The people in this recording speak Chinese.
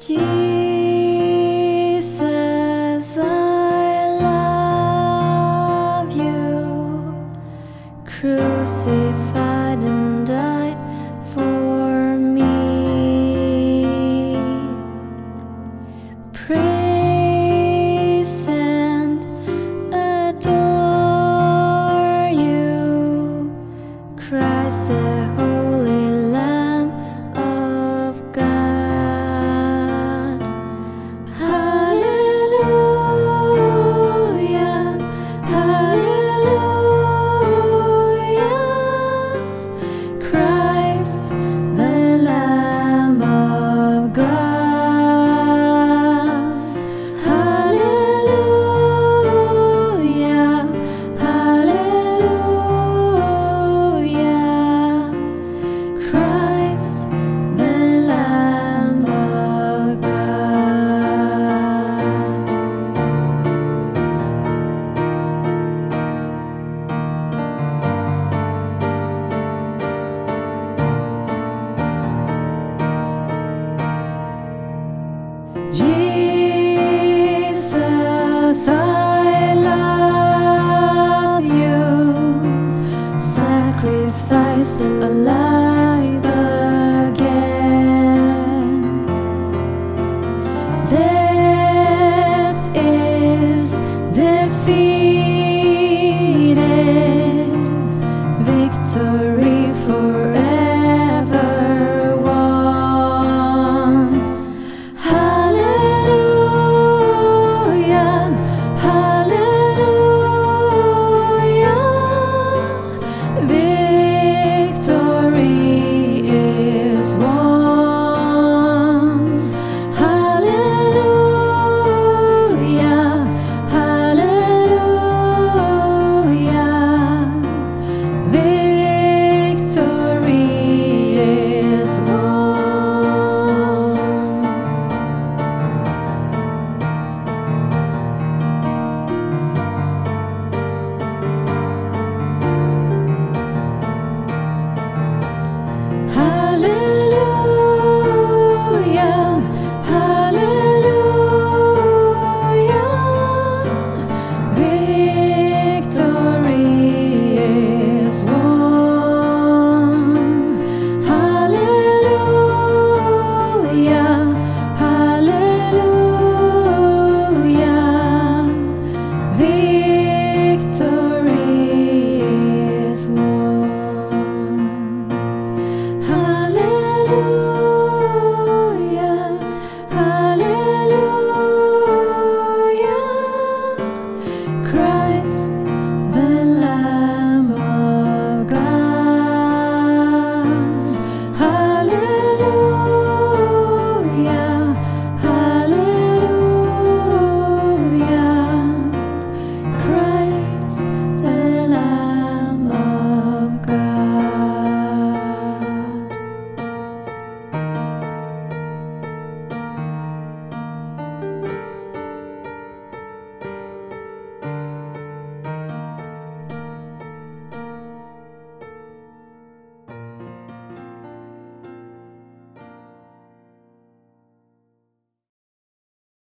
记